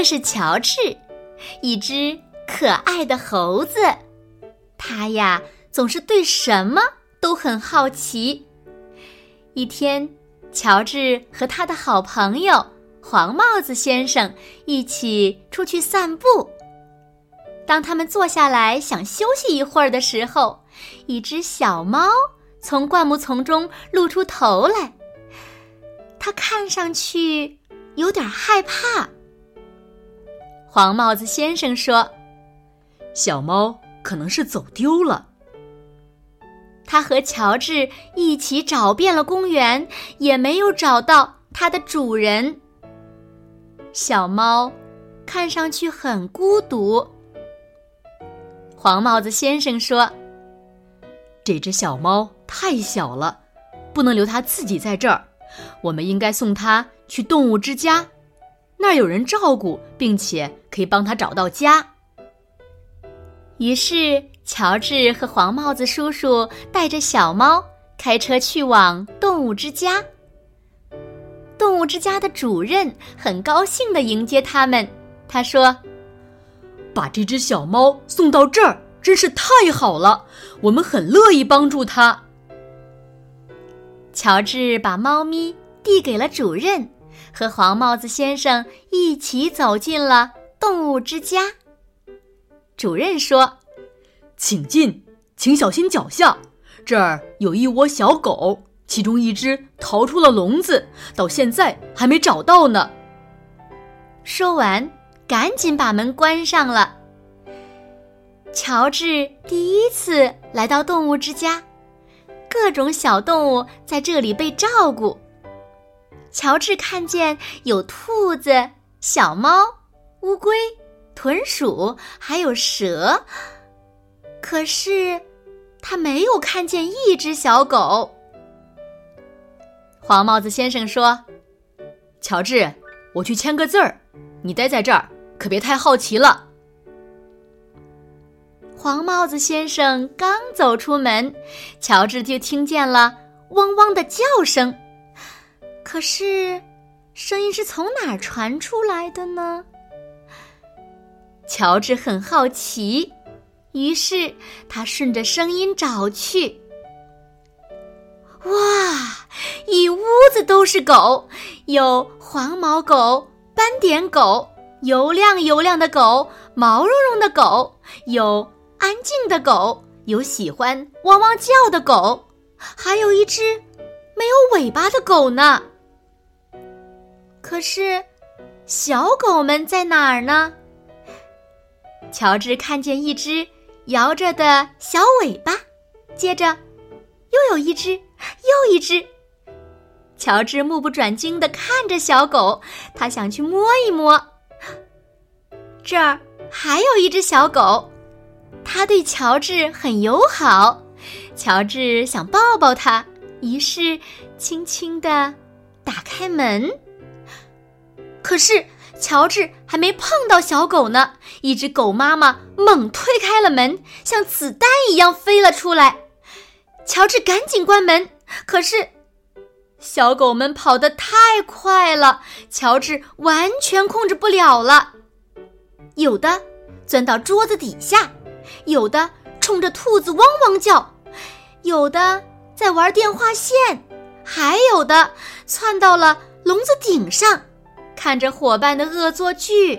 这是乔治，一只可爱的猴子。他呀，总是对什么都很好奇。一天，乔治和他的好朋友黄帽子先生一起出去散步。当他们坐下来想休息一会儿的时候，一只小猫从灌木丛中露出头来。它看上去有点害怕。黄帽子先生说：“小猫可能是走丢了。”他和乔治一起找遍了公园，也没有找到它的主人。小猫看上去很孤独。黄帽子先生说：“这只小猫太小了，不能留它自己在这儿。我们应该送它去动物之家。”那儿有人照顾，并且可以帮他找到家。于是，乔治和黄帽子叔叔带着小猫开车去往动物之家。动物之家的主任很高兴的迎接他们。他说：“把这只小猫送到这儿真是太好了，我们很乐意帮助它。”乔治把猫咪递给了主任。和黄帽子先生一起走进了动物之家。主任说：“请进，请小心脚下。这儿有一窝小狗，其中一只逃出了笼子，到现在还没找到呢。”说完，赶紧把门关上了。乔治第一次来到动物之家，各种小动物在这里被照顾。乔治看见有兔子、小猫、乌龟、豚鼠，还有蛇。可是，他没有看见一只小狗。黄帽子先生说：“乔治，我去签个字儿，你待在这儿，可别太好奇了。”黄帽子先生刚走出门，乔治就听见了汪汪的叫声。可是，声音是从哪儿传出来的呢？乔治很好奇，于是他顺着声音找去。哇，一屋子都是狗，有黄毛狗、斑点狗、油亮油亮的狗、毛茸茸的狗，有安静的狗，有喜欢汪汪叫的狗，还有一只没有尾巴的狗呢。可是，小狗们在哪儿呢？乔治看见一只摇着的小尾巴，接着又有一只，又一只。乔治目不转睛的看着小狗，他想去摸一摸。这儿还有一只小狗，它对乔治很友好。乔治想抱抱它，于是轻轻的打开门。可是，乔治还没碰到小狗呢，一只狗妈妈猛推开了门，像子弹一样飞了出来。乔治赶紧关门，可是小狗们跑得太快了，乔治完全控制不了了。有的钻到桌子底下，有的冲着兔子汪汪叫，有的在玩电话线，还有的窜到了笼子顶上。看着伙伴的恶作剧，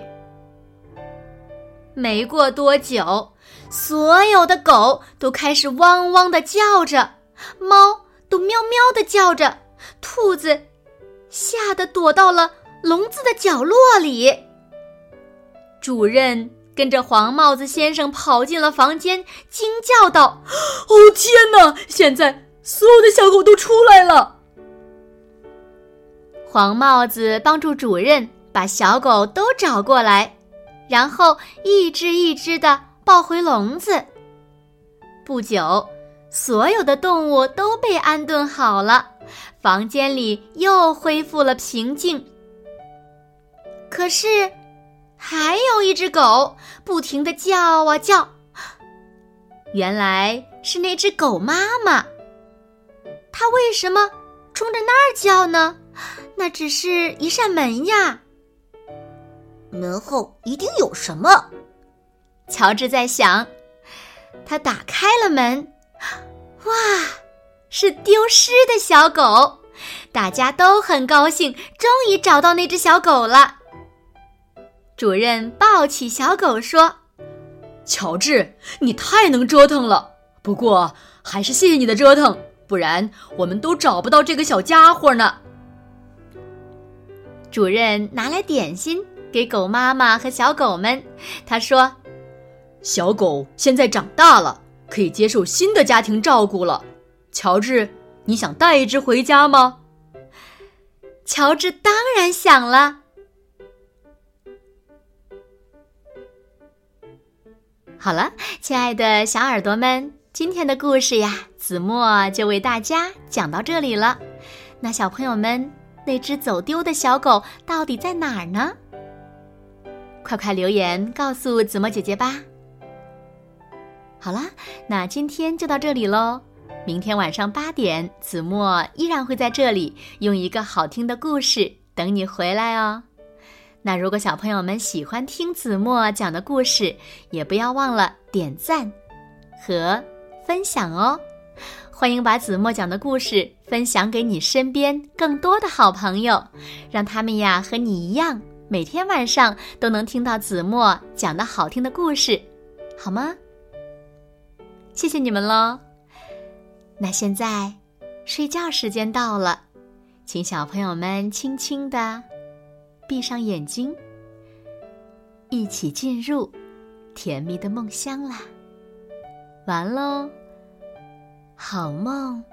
没过多久，所有的狗都开始汪汪的叫着，猫都喵喵的叫着，兔子吓得躲到了笼子的角落里。主任跟着黄帽子先生跑进了房间，惊叫道：“哦天哪！现在所有的小狗都出来了。”黄帽子帮助主任把小狗都找过来，然后一只一只的抱回笼子。不久，所有的动物都被安顿好了，房间里又恢复了平静。可是，还有一只狗不停的叫啊叫。原来是那只狗妈妈。它为什么冲着那儿叫呢？那只是一扇门呀。门后一定有什么。乔治在想。他打开了门，哇，是丢失的小狗！大家都很高兴，终于找到那只小狗了。主任抱起小狗说：“乔治，你太能折腾了。不过还是谢谢你的折腾，不然我们都找不到这个小家伙呢。”主任拿来点心给狗妈妈和小狗们，他说。小狗现在长大了，可以接受新的家庭照顾了。乔治，你想带一只回家吗？乔治当然想了。好了，亲爱的小耳朵们，今天的故事呀，子墨就为大家讲到这里了。那小朋友们，那只走丢的小狗到底在哪儿呢？快快留言告诉子墨姐姐吧。好啦，那今天就到这里喽。明天晚上八点，子墨依然会在这里用一个好听的故事等你回来哦。那如果小朋友们喜欢听子墨讲的故事，也不要忘了点赞和分享哦。欢迎把子墨讲的故事分享给你身边更多的好朋友，让他们呀和你一样，每天晚上都能听到子墨讲的好听的故事，好吗？谢谢你们喽。那现在，睡觉时间到了，请小朋友们轻轻的闭上眼睛，一起进入甜蜜的梦乡啦。完喽，好梦。